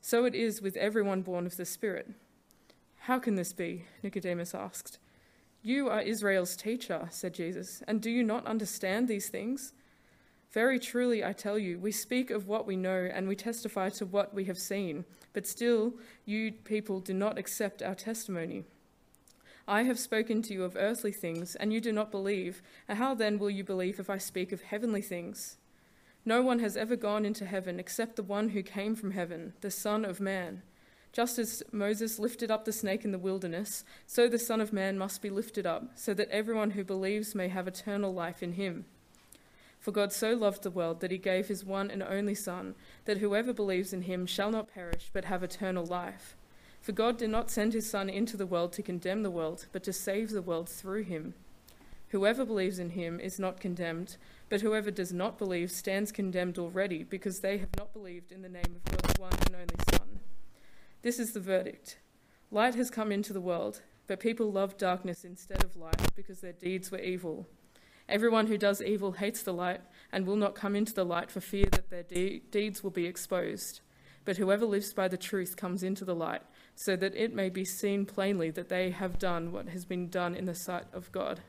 So it is with everyone born of the Spirit. How can this be? Nicodemus asked. You are Israel's teacher, said Jesus, and do you not understand these things? Very truly, I tell you, we speak of what we know and we testify to what we have seen, but still, you people do not accept our testimony. I have spoken to you of earthly things, and you do not believe. How then will you believe if I speak of heavenly things? No one has ever gone into heaven except the one who came from heaven, the Son of Man. Just as Moses lifted up the snake in the wilderness, so the Son of Man must be lifted up, so that everyone who believes may have eternal life in him. For God so loved the world that he gave his one and only Son, that whoever believes in him shall not perish, but have eternal life. For God did not send his Son into the world to condemn the world, but to save the world through him. Whoever believes in him is not condemned, but whoever does not believe stands condemned already, because they have not believed in the name of God's one and only Son. This is the verdict Light has come into the world, but people loved darkness instead of light, because their deeds were evil. Everyone who does evil hates the light and will not come into the light for fear that their de- deeds will be exposed. But whoever lives by the truth comes into the light, so that it may be seen plainly that they have done what has been done in the sight of God.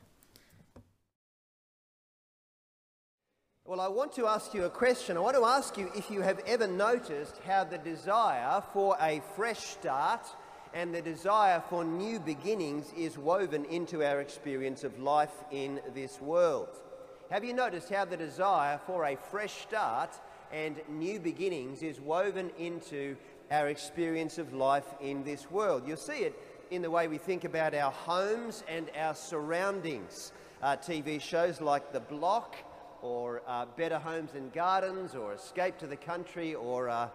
Well, I want to ask you a question. I want to ask you if you have ever noticed how the desire for a fresh start and the desire for new beginnings is woven into our experience of life in this world. Have you noticed how the desire for a fresh start and new beginnings is woven into our experience of life in this world? You'll see it in the way we think about our homes and our surroundings. Uh, TV shows like The Block or uh, Better Homes and Gardens, or Escape to the Country, or uh,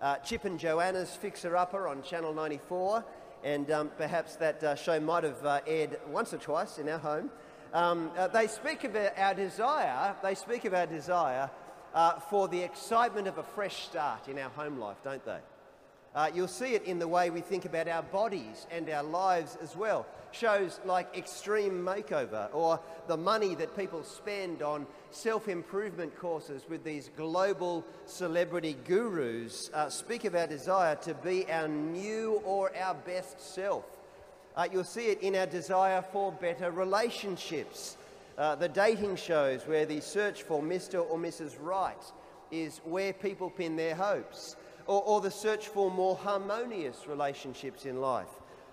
uh, Chip and Joanna's Fixer Upper on Channel 94. And um, perhaps that uh, show might have uh, aired once or twice in our home. Um, uh, they speak of our desire, they speak of our desire for the excitement of a fresh start in our home life, don't they? Uh, you'll see it in the way we think about our bodies and our lives as well. Shows like Extreme Makeover or the money that people spend on self improvement courses with these global celebrity gurus uh, speak of our desire to be our new or our best self. Uh, you'll see it in our desire for better relationships. Uh, the dating shows where the search for Mr. or Mrs. Right is where people pin their hopes or, or the search for more harmonious relationships in life.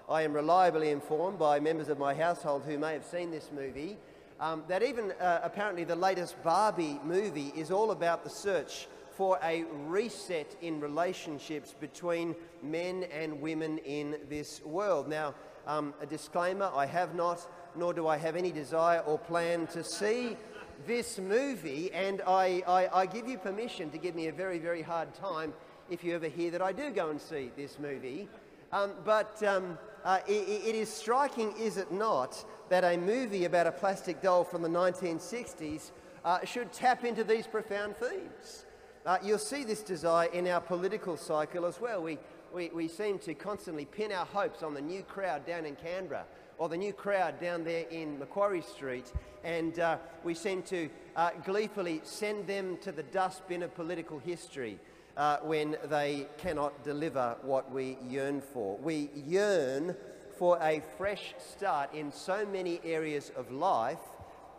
I am reliably informed by members of my household who may have seen this movie um, that even uh, apparently the latest Barbie movie is all about the search for a reset in relationships between men and women in this world. Now, um, a disclaimer I have not, nor do I have any desire or plan to see this movie, and I, I, I give you permission to give me a very, very hard time if you ever hear that I do go and see this movie. Um, but um, uh, it, it is striking, is it not, that a movie about a plastic doll from the 1960s uh, should tap into these profound themes. Uh, you'll see this desire in our political cycle as well. We, we, we seem to constantly pin our hopes on the new crowd down in Canberra or the new crowd down there in Macquarie Street, and uh, we seem to uh, gleefully send them to the dustbin of political history uh, when they cannot deliver what we yearn for. We yearn for a fresh start in so many areas of life,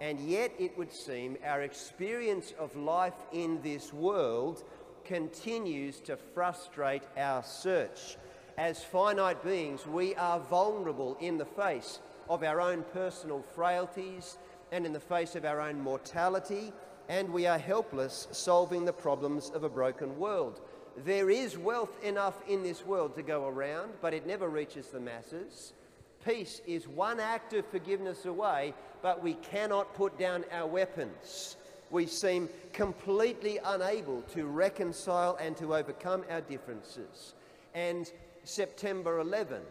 and yet it would seem our experience of life in this world continues to frustrate our search. as finite beings, we are vulnerable in the face of our own personal frailties and in the face of our own mortality, and we are helpless solving the problems of a broken world. There is wealth enough in this world to go around, but it never reaches the masses. Peace is one act of forgiveness away, but we cannot put down our weapons. We seem completely unable to reconcile and to overcome our differences. And September 11,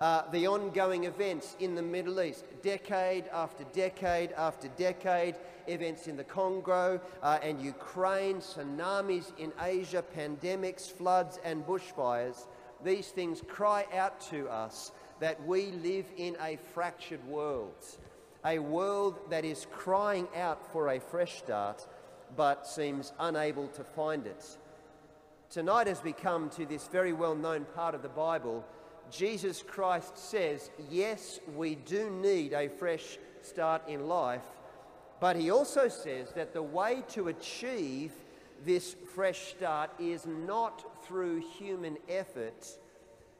uh, the ongoing events in the Middle East, decade after decade after decade, events in the Congo uh, and Ukraine, tsunamis in Asia, pandemics, floods, and bushfires. These things cry out to us that we live in a fractured world, a world that is crying out for a fresh start but seems unable to find it. Tonight, as we come to this very well known part of the Bible, Jesus Christ says, Yes, we do need a fresh start in life, but he also says that the way to achieve this fresh start is not through human effort.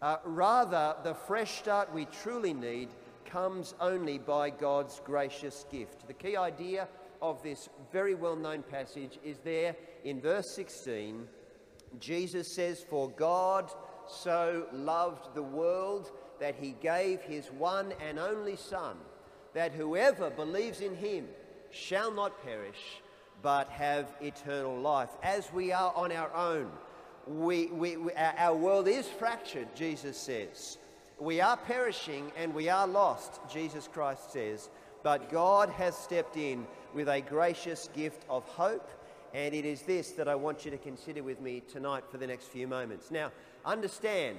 Uh, rather, the fresh start we truly need comes only by God's gracious gift. The key idea of this very well known passage is there in verse 16. Jesus says, For God so loved the world that he gave his one and only Son, that whoever believes in him shall not perish, but have eternal life. As we are on our own, we, we, we, our world is fractured, Jesus says. We are perishing and we are lost, Jesus Christ says. But God has stepped in with a gracious gift of hope, and it is this that I want you to consider with me tonight for the next few moments. Now, understand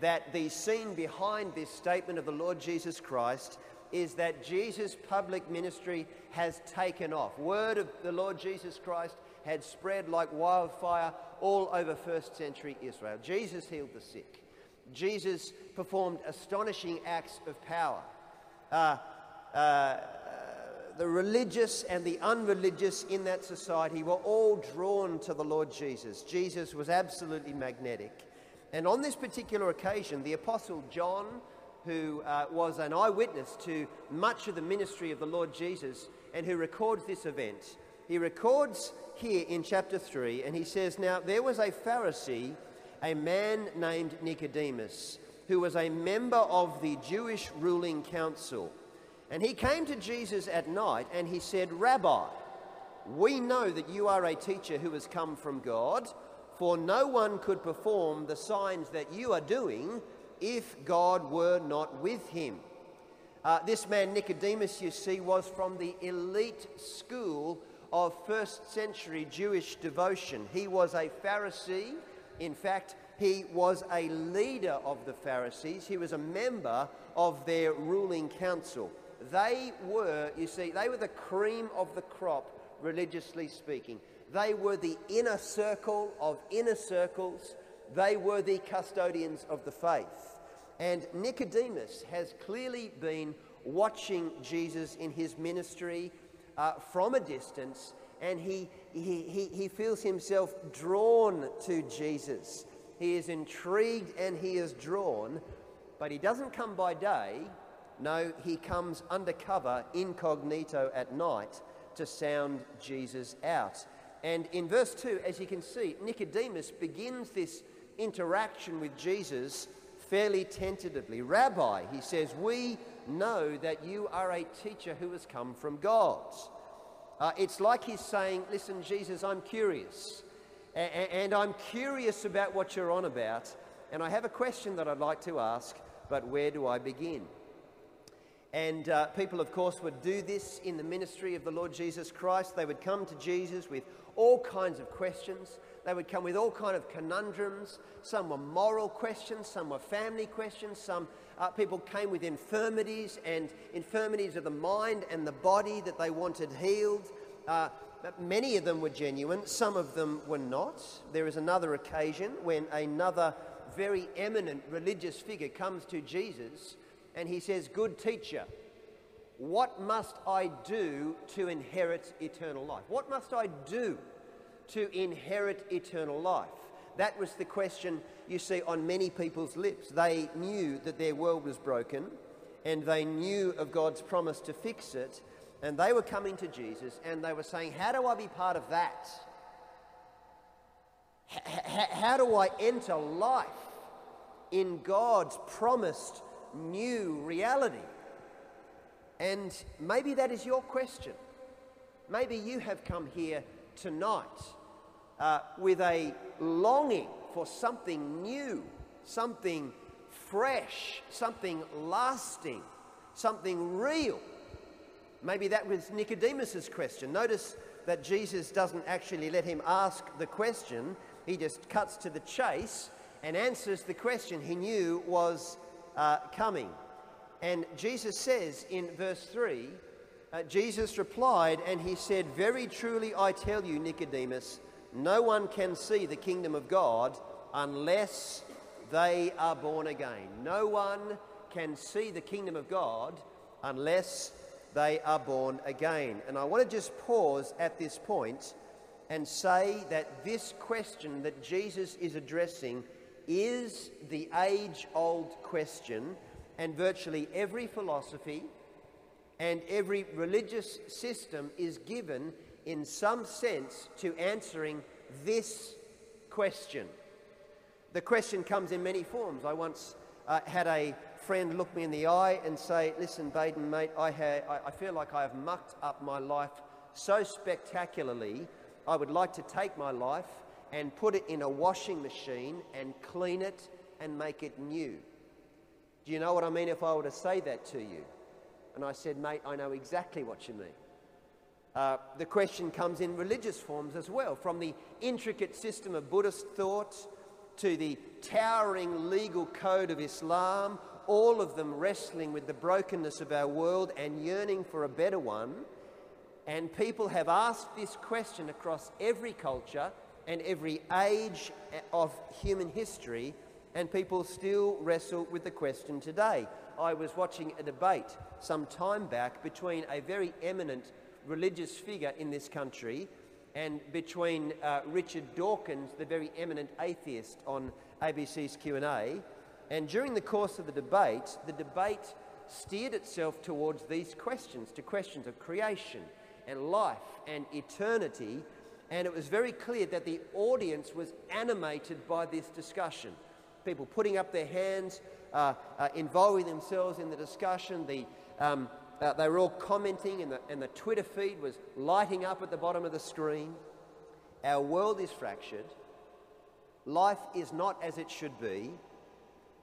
that the scene behind this statement of the Lord Jesus Christ is that Jesus' public ministry has taken off. Word of the Lord Jesus Christ had spread like wildfire all over first century Israel. Jesus healed the sick. Jesus performed astonishing acts of power. Uh, uh, the religious and the unreligious in that society were all drawn to the Lord Jesus. Jesus was absolutely magnetic. And on this particular occasion, the Apostle John, who uh, was an eyewitness to much of the ministry of the Lord Jesus and who records this event, he records here in chapter 3, and he says, Now there was a Pharisee, a man named Nicodemus, who was a member of the Jewish ruling council. And he came to Jesus at night and he said, Rabbi, we know that you are a teacher who has come from God, for no one could perform the signs that you are doing if God were not with him. Uh, this man, Nicodemus, you see, was from the elite school of first century Jewish devotion. He was a Pharisee. In fact, he was a leader of the Pharisees. He was a member of their ruling council. They were, you see, they were the cream of the crop, religiously speaking. They were the inner circle of inner circles. They were the custodians of the faith. And Nicodemus has clearly been watching Jesus in his ministry uh, from a distance, and he, he, he, he feels himself drawn to Jesus. He is intrigued and he is drawn, but he doesn't come by day. No, he comes undercover, incognito at night to sound Jesus out. And in verse 2, as you can see, Nicodemus begins this interaction with Jesus fairly tentatively. Rabbi, he says, we know that you are a teacher who has come from God. Uh, it's like he's saying, Listen, Jesus, I'm curious. A- and I'm curious about what you're on about. And I have a question that I'd like to ask, but where do I begin? And uh, people, of course, would do this in the ministry of the Lord Jesus Christ. They would come to Jesus with all kinds of questions. They would come with all kind of conundrums. Some were moral questions, some were family questions, some uh, people came with infirmities and infirmities of the mind and the body that they wanted healed. Uh, many of them were genuine, some of them were not. There is another occasion when another very eminent religious figure comes to Jesus and he says, Good teacher, what must I do to inherit eternal life? What must I do to inherit eternal life? That was the question you see on many people's lips. They knew that their world was broken and they knew of God's promise to fix it, and they were coming to Jesus and they were saying, How do I be part of that? H- how do I enter life in God's promised new reality? And maybe that is your question. Maybe you have come here tonight uh, with a longing for something new, something fresh, something lasting, something real. Maybe that was Nicodemus's question. Notice that Jesus doesn't actually let him ask the question, he just cuts to the chase and answers the question he knew was uh, coming. And Jesus says in verse 3 uh, Jesus replied, and he said, Very truly I tell you, Nicodemus, no one can see the kingdom of God unless they are born again. No one can see the kingdom of God unless they are born again. And I want to just pause at this point and say that this question that Jesus is addressing is the age old question, and virtually every philosophy and every religious system is given in some sense to answering this question. The question comes in many forms. I once uh, had a friend look me in the eye and say, Listen, Baden, mate, I, ha- I feel like I have mucked up my life so spectacularly, I would like to take my life and put it in a washing machine and clean it and make it new. Do you know what I mean if I were to say that to you? And I said, Mate, I know exactly what you mean. Uh, the question comes in religious forms as well, from the intricate system of Buddhist thought to the towering legal code of Islam, all of them wrestling with the brokenness of our world and yearning for a better one. And people have asked this question across every culture and every age of human history, and people still wrestle with the question today. I was watching a debate some time back between a very eminent religious figure in this country and between uh, Richard Dawkins, the very eminent atheist on ABC's Q&A. And during the course of the debate, the debate steered itself towards these questions, to questions of creation and life and eternity. And it was very clear that the audience was animated by this discussion. People putting up their hands, involving themselves in the discussion, the um, uh, they were all commenting, and the, and the Twitter feed was lighting up at the bottom of the screen. Our world is fractured. Life is not as it should be.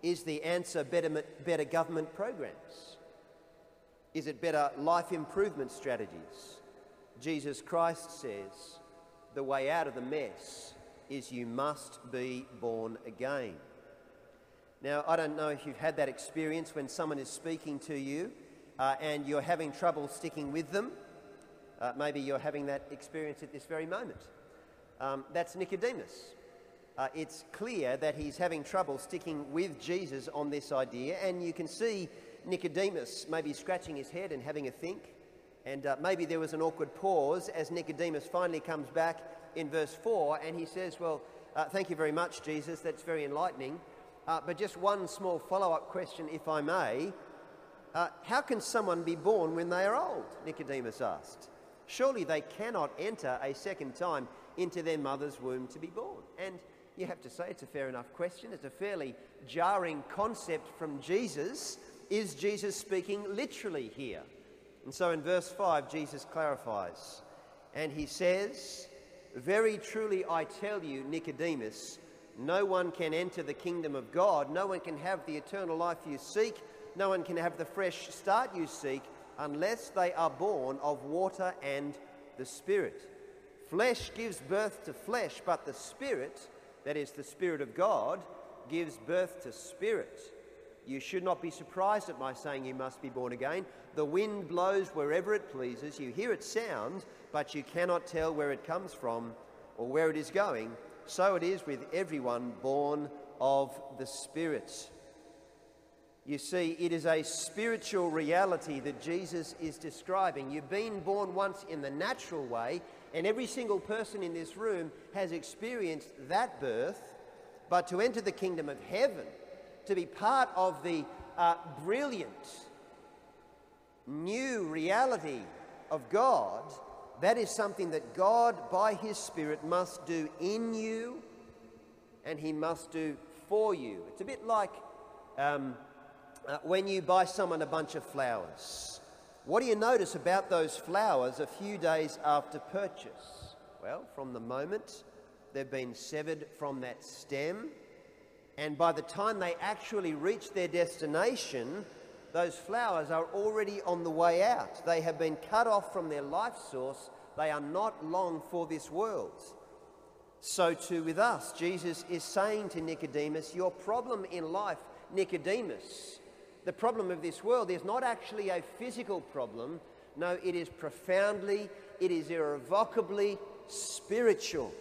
Is the answer better, better government programs? Is it better life improvement strategies? Jesus Christ says the way out of the mess is you must be born again. Now, I don't know if you've had that experience when someone is speaking to you uh, and you're having trouble sticking with them. Uh, maybe you're having that experience at this very moment. Um, that's Nicodemus. Uh, it's clear that he's having trouble sticking with Jesus on this idea, and you can see Nicodemus maybe scratching his head and having a think. And uh, maybe there was an awkward pause as Nicodemus finally comes back in verse 4 and he says, Well, uh, thank you very much, Jesus. That's very enlightening. Uh, but just one small follow up question, if I may. Uh, how can someone be born when they are old? Nicodemus asked. Surely they cannot enter a second time into their mother's womb to be born. And you have to say it's a fair enough question. It's a fairly jarring concept from Jesus. Is Jesus speaking literally here? And so in verse 5, Jesus clarifies. And he says, Very truly I tell you, Nicodemus, no one can enter the kingdom of God, no one can have the eternal life you seek no one can have the fresh start you seek unless they are born of water and the Spirit. Flesh gives birth to flesh, but the Spirit, that is the Spirit of God, gives birth to spirit. You should not be surprised at my saying you must be born again. The wind blows wherever it pleases. You hear its sound, but you cannot tell where it comes from or where it is going. So it is with everyone born of the Spirit. You see, it is a spiritual reality that Jesus is describing. You've been born once in the natural way, and every single person in this room has experienced that birth, but to enter the kingdom of heaven, to be part of the uh, brilliant new reality of God, that is something that God, by His Spirit, must do in you and He must do for you. It's a bit like um, uh, when you buy someone a bunch of flowers. What do you notice about those flowers a few days after purchase? Well, from the moment they've been severed from that stem, and by the time they actually reach their destination, those flowers are already on the way out. They have been cut off from their life source. They are not long for this world. So too with us. Jesus is saying to Nicodemus, Your problem in life, Nicodemus, the problem of this world is not actually a physical problem. No, it is profoundly, it is irrevocably spiritual.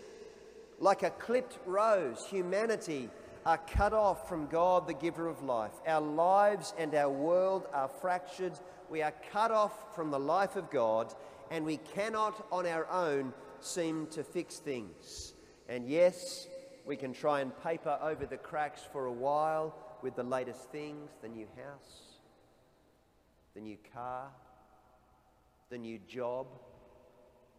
Like a clipped rose, humanity are cut off from God, the giver of life. Our lives and our world are fractured. We are cut off from the life of God, and we cannot on our own seem to fix things. And yes, we can try and paper over the cracks for a while with the latest things the new house, the new car, the new job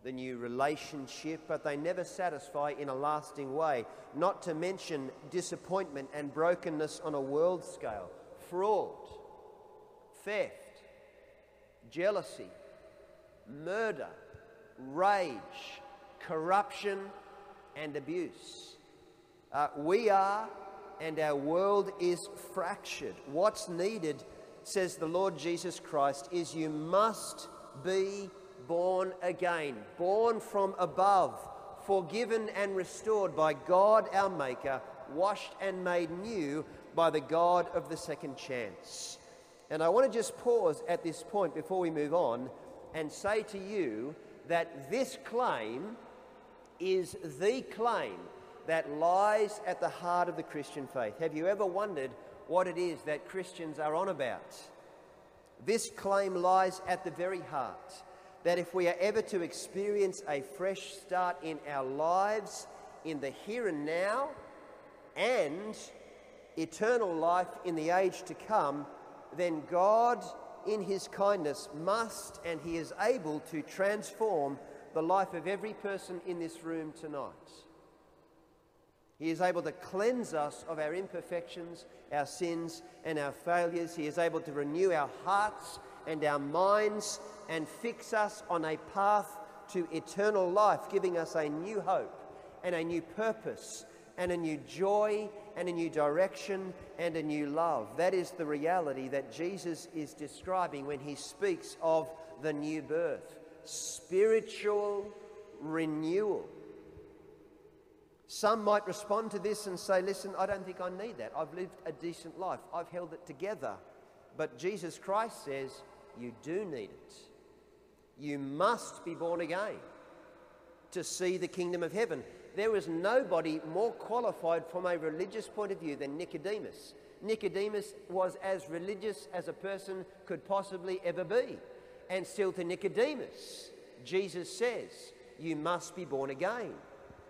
the new relationship, but they never satisfy in a lasting way. Not to mention disappointment and brokenness on a world scale, fraud, theft, jealousy, murder, rage, corruption, and abuse. Uh, we are, and our world is fractured. What's needed, says the Lord Jesus Christ, is you must be born again, born from above, forgiven and restored by God our Maker, washed and made new by the God of the second chance. And I want to just pause at this point before we move on and say to you that this claim is the claim that lies at the heart of the Christian faith. Have you ever wondered what it is that Christians are on about? This claim lies at the very heart that if we are ever to experience a fresh start in our lives, in the here and now, and eternal life in the age to come, then God, in His kindness, must and He is able to transform the life of every person in this room tonight. He is able to cleanse us of our imperfections, our sins, and our failures. He is able to renew our hearts and our minds and fix us on a path to eternal life, giving us a new hope and a new purpose and a new joy and a new direction and a new love. That is the reality that Jesus is describing when he speaks of the new birth spiritual renewal. Some might respond to this and say, Listen, I don't think I need that. I've lived a decent life, I've held it together. But Jesus Christ says, You do need it. You must be born again to see the kingdom of heaven. There is nobody more qualified from a religious point of view than Nicodemus. Nicodemus was as religious as a person could possibly ever be. And still, to Nicodemus, Jesus says, You must be born again.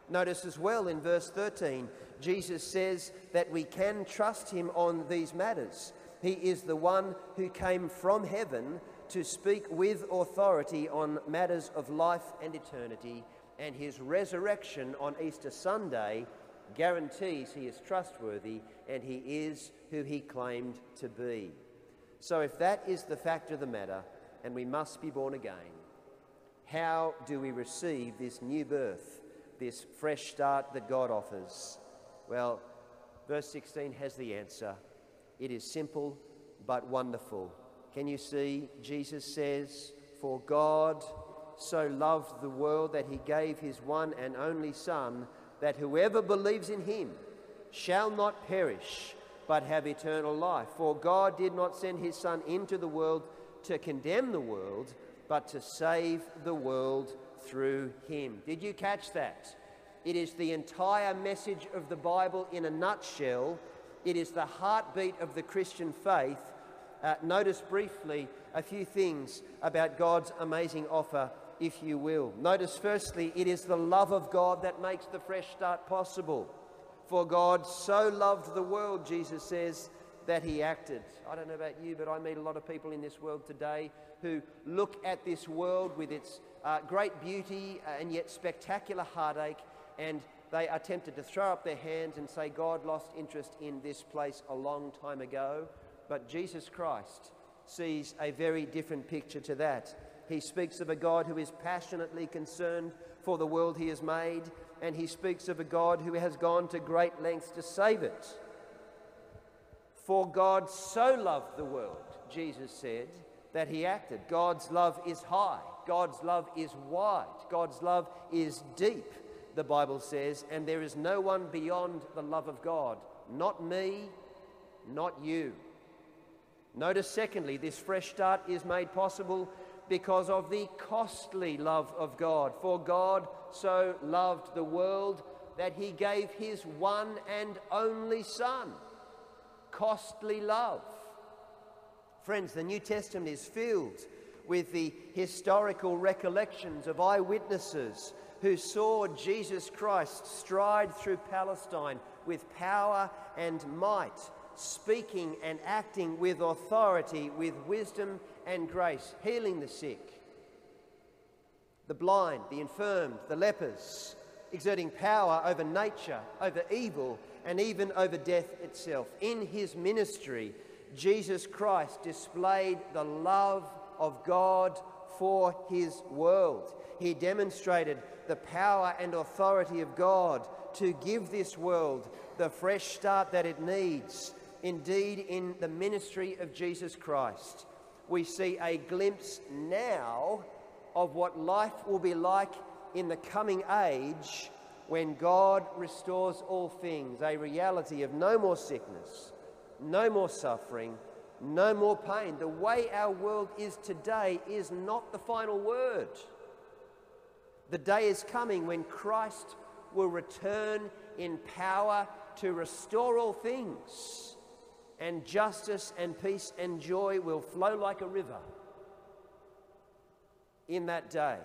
Notice as well in verse 13, Jesus says that we can trust him on these matters. He is the one who came from heaven to speak with authority on matters of life and eternity, and his resurrection on Easter Sunday guarantees he is trustworthy and he is who he claimed to be. So, if that is the fact of the matter, and we must be born again, how do we receive this new birth, this fresh start that God offers? Well, verse 16 has the answer. It is simple but wonderful. Can you see? Jesus says, For God so loved the world that he gave his one and only Son, that whoever believes in him shall not perish, but have eternal life. For God did not send his Son into the world to condemn the world, but to save the world through him. Did you catch that? It is the entire message of the Bible in a nutshell. It is the heartbeat of the Christian faith uh, notice briefly a few things about God's amazing offer, if you will. Notice, firstly, it is the love of God that makes the fresh start possible. For God so loved the world, Jesus says, that he acted. I don't know about you, but I meet a lot of people in this world today who look at this world with its uh, great beauty and yet spectacular heartache, and they are tempted to throw up their hands and say, God lost interest in this place a long time ago. But Jesus Christ sees a very different picture to that. He speaks of a God who is passionately concerned for the world he has made, and he speaks of a God who has gone to great lengths to save it. For God so loved the world, Jesus said, that he acted. God's love is high, God's love is wide, God's love is deep, the Bible says, and there is no one beyond the love of God. Not me, not you. Notice, secondly, this fresh start is made possible because of the costly love of God. For God so loved the world that he gave his one and only Son. Costly love. Friends, the New Testament is filled with the historical recollections of eyewitnesses who saw Jesus Christ stride through Palestine with power and might, speaking and acting with authority, with wisdom and grace, healing the sick, the blind, the infirmed, the lepers, exerting power over nature, over evil, and even over death itself. In his ministry, Jesus Christ displayed the love of God for his world. He demonstrated the power and authority of God to give this world the fresh start that it needs. Indeed, in the ministry of Jesus Christ, we see a glimpse now of what life will be like in the coming age when God restores all things, a reality of no more sickness, no more suffering, no more pain. The way our world is today is not the final word. The day is coming when Christ will return in power to restore all things and justice and peace and joy will flow like a river in that day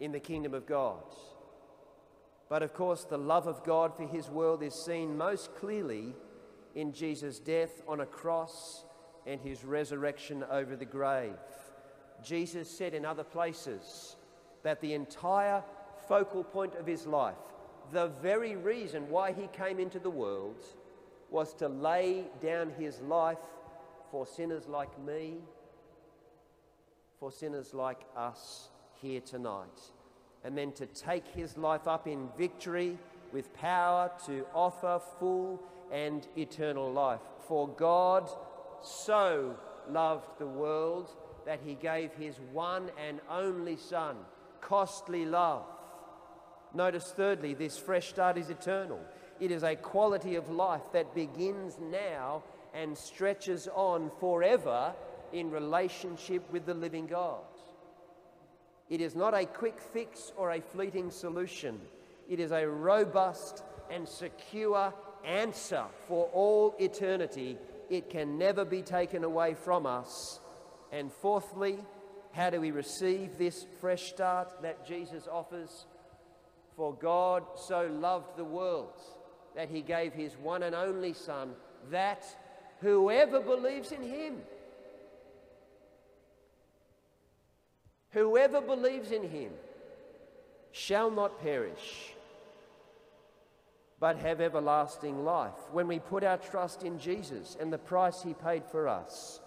in the kingdom of God. But of course, the love of God for his world is seen most clearly in Jesus' death on a cross and his resurrection over the grave. Jesus said in other places that the entire focal point of his life, the very reason why he came into the world, was to lay down his life for sinners like me, for sinners like us here tonight, and then to take his life up in victory with power to offer full and eternal life. For God so loved the world that he gave his one and only Son, costly love. Notice, thirdly, this fresh start is eternal. It is a quality of life that begins now and stretches on forever in relationship with the living God. It is not a quick fix or a fleeting solution. It is a robust and secure answer for all eternity. It can never be taken away from us. And fourthly, how do we receive this fresh start that Jesus offers? For God so loved the world that he gave his one and only Son, that whoever believes in him, whoever believes in him, shall not perish, but have everlasting life. When we put our trust in Jesus and the price he paid for us,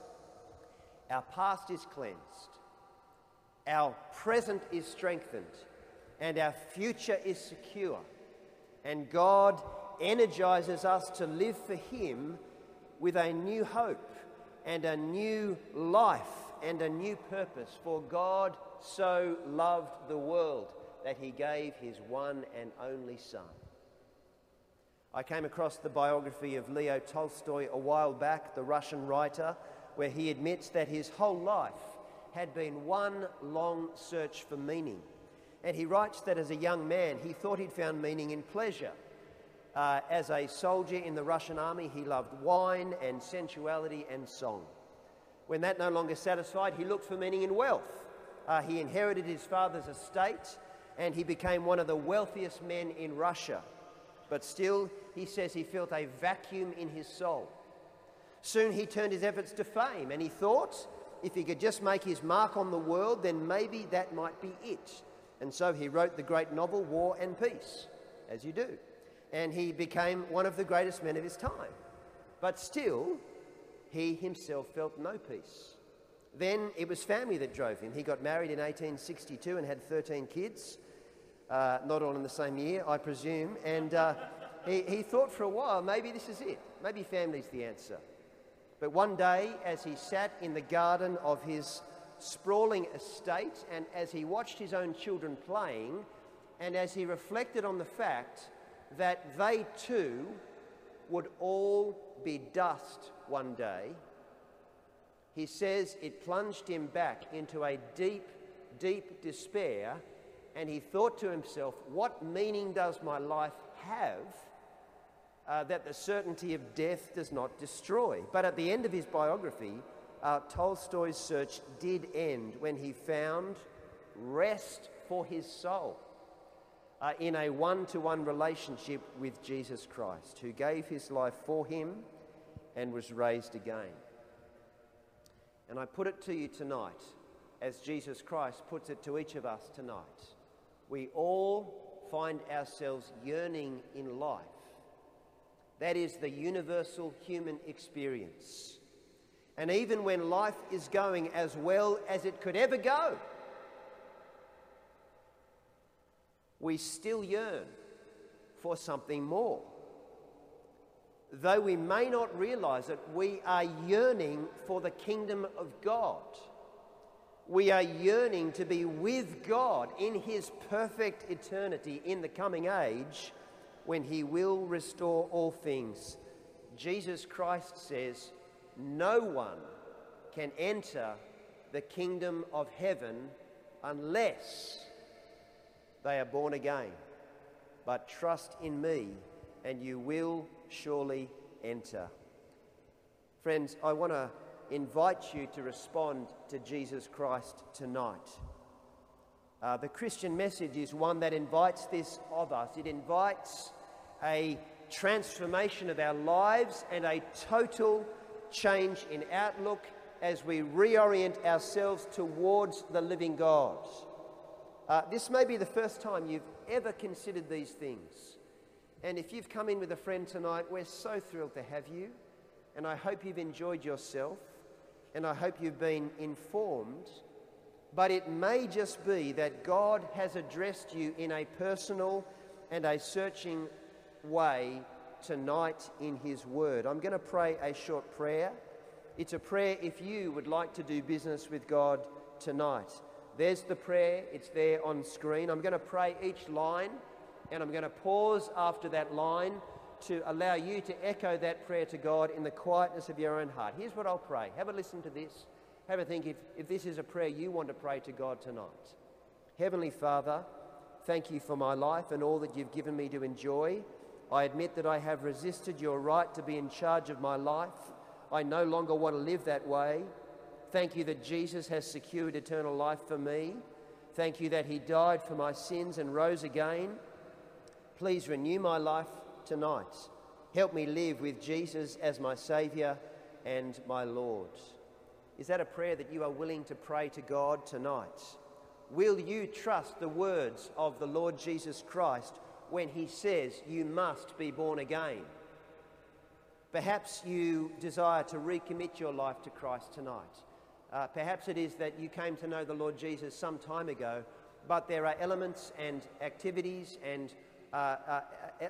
our past is cleansed, our present is strengthened, and our future is secure. And God energizes us to live for Him with a new hope and a new life and a new purpose. For God so loved the world that He gave His one and only Son. I came across the biography of Leo Tolstoy a while back, the Russian writer, where he admits that his whole life had been one long search for meaning. And he writes that as a young man, he thought he'd found meaning in pleasure uh, as a soldier in the Russian army, he loved wine and sensuality and song. When that no longer satisfied, he looked for meaning in wealth. Uh, he inherited his father's estate and he became one of the wealthiest men in Russia. but still, he says he felt a vacuum in his soul. Soon he turned his efforts to fame, and he thought if he could just make his mark on the world, then maybe that might be it. And so he wrote the great novel War and Peace, as you do. And he became one of the greatest men of his time. But still, he himself felt no peace. Then it was family that drove him. He got married in 1862 and had 13 kids, uh, not all in the same year, I presume. And uh, he, he thought for a while, maybe this is it. Maybe family's the answer. But one day, as he sat in the garden of his sprawling estate, and as he watched his own children playing, and as he reflected on the fact that they too would all be dust one day, he says it plunged him back into a deep, deep despair, and he thought to himself, What meaning does my life have uh, that the certainty of death does not destroy? But at the end of his biography, uh, Tolstoy's search did end when he found rest for his soul uh, in a one to one relationship with Jesus Christ, who gave his life for him and was raised again. And I put it to you tonight, as Jesus Christ puts it to each of us tonight. We all find ourselves yearning in life. That is the universal human experience. And even when life is going as well as it could ever go, we still yearn for something more though we may not realize it, we are yearning for the kingdom of God. We are yearning to be with God in His perfect eternity in the coming age when He will restore all things. Jesus Christ says, No one can enter the kingdom of heaven unless they are born again. But trust in me, and you will surely enter. Friends, I want to invite you to respond to Jesus Christ tonight. Uh, the Christian message is one that invites this of us. It invites a transformation of our lives and a total change in outlook as we reorient ourselves towards the living God. Uh, this may be the first time you've ever considered these things. And if you've come in with a friend tonight, we're so thrilled to have you. And I hope you've enjoyed yourself. And I hope you've been informed. But it may just be that God has addressed you in a personal and a searching way tonight in His Word. I'm going to pray a short prayer. It's a prayer if you would like to do business with God tonight. There's the prayer, it's there on screen. I'm going to pray each line and I'm going to pause after that line to allow you to echo that prayer to God in the quietness of your own heart. Here's what I'll pray. Have a listen to this. Have a think if, if this is a prayer you want to pray to God tonight. Heavenly Father, thank you for my life and all that you've given me to enjoy. I admit that I have resisted your right to be in charge of my life. I no longer want to live that way. Thank you that Jesus has secured eternal life for me. Thank you that he died for my sins and rose again. Please renew my life tonight. Help me live with Jesus as my Saviour and my Lord. Is that a prayer that you are willing to pray to God tonight? Will you trust the words of the Lord Jesus Christ when he says you must be born again? Perhaps you desire to recommit your life to Christ tonight. Uh, perhaps it is that you came to know the Lord Jesus some time ago, but there are elements and activities and uh, uh,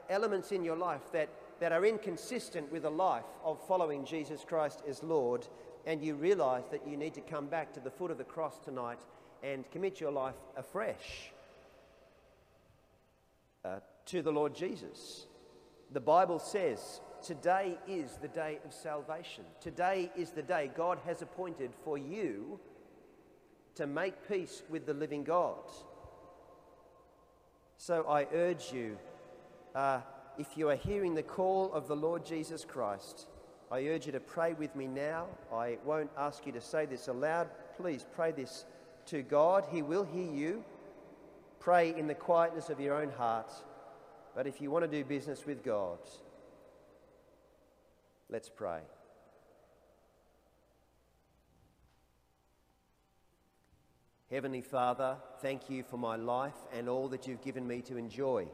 elements in your life that, that are inconsistent with a life of following Jesus Christ as Lord, and you realize that you need to come back to the foot of the cross tonight and commit your life afresh uh, to the Lord Jesus. The Bible says today is the day of salvation. Today is the day God has appointed for you to make peace with the living God. So I urge you, uh, if you are hearing the call of the Lord Jesus Christ, I urge you to pray with me now. I won't ask you to say this aloud. Please pray this to God. He will hear you. Pray in the quietness of your own heart. But if you want to do business with God, let's pray. Heavenly Father, thank you for my life and all that you've given me to enjoy.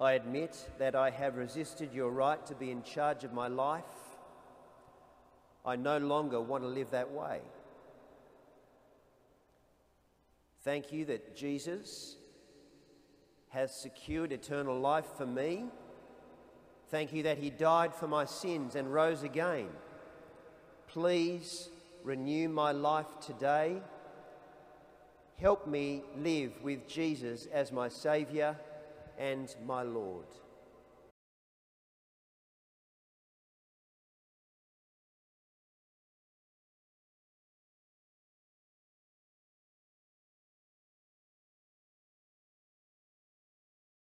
I admit that I have resisted your right to be in charge of my life. I no longer want to live that way. Thank you that Jesus has secured eternal life for me. Thank you that he died for my sins and rose again. Please renew my life today Help me live with Jesus as my Saviour and my Lord.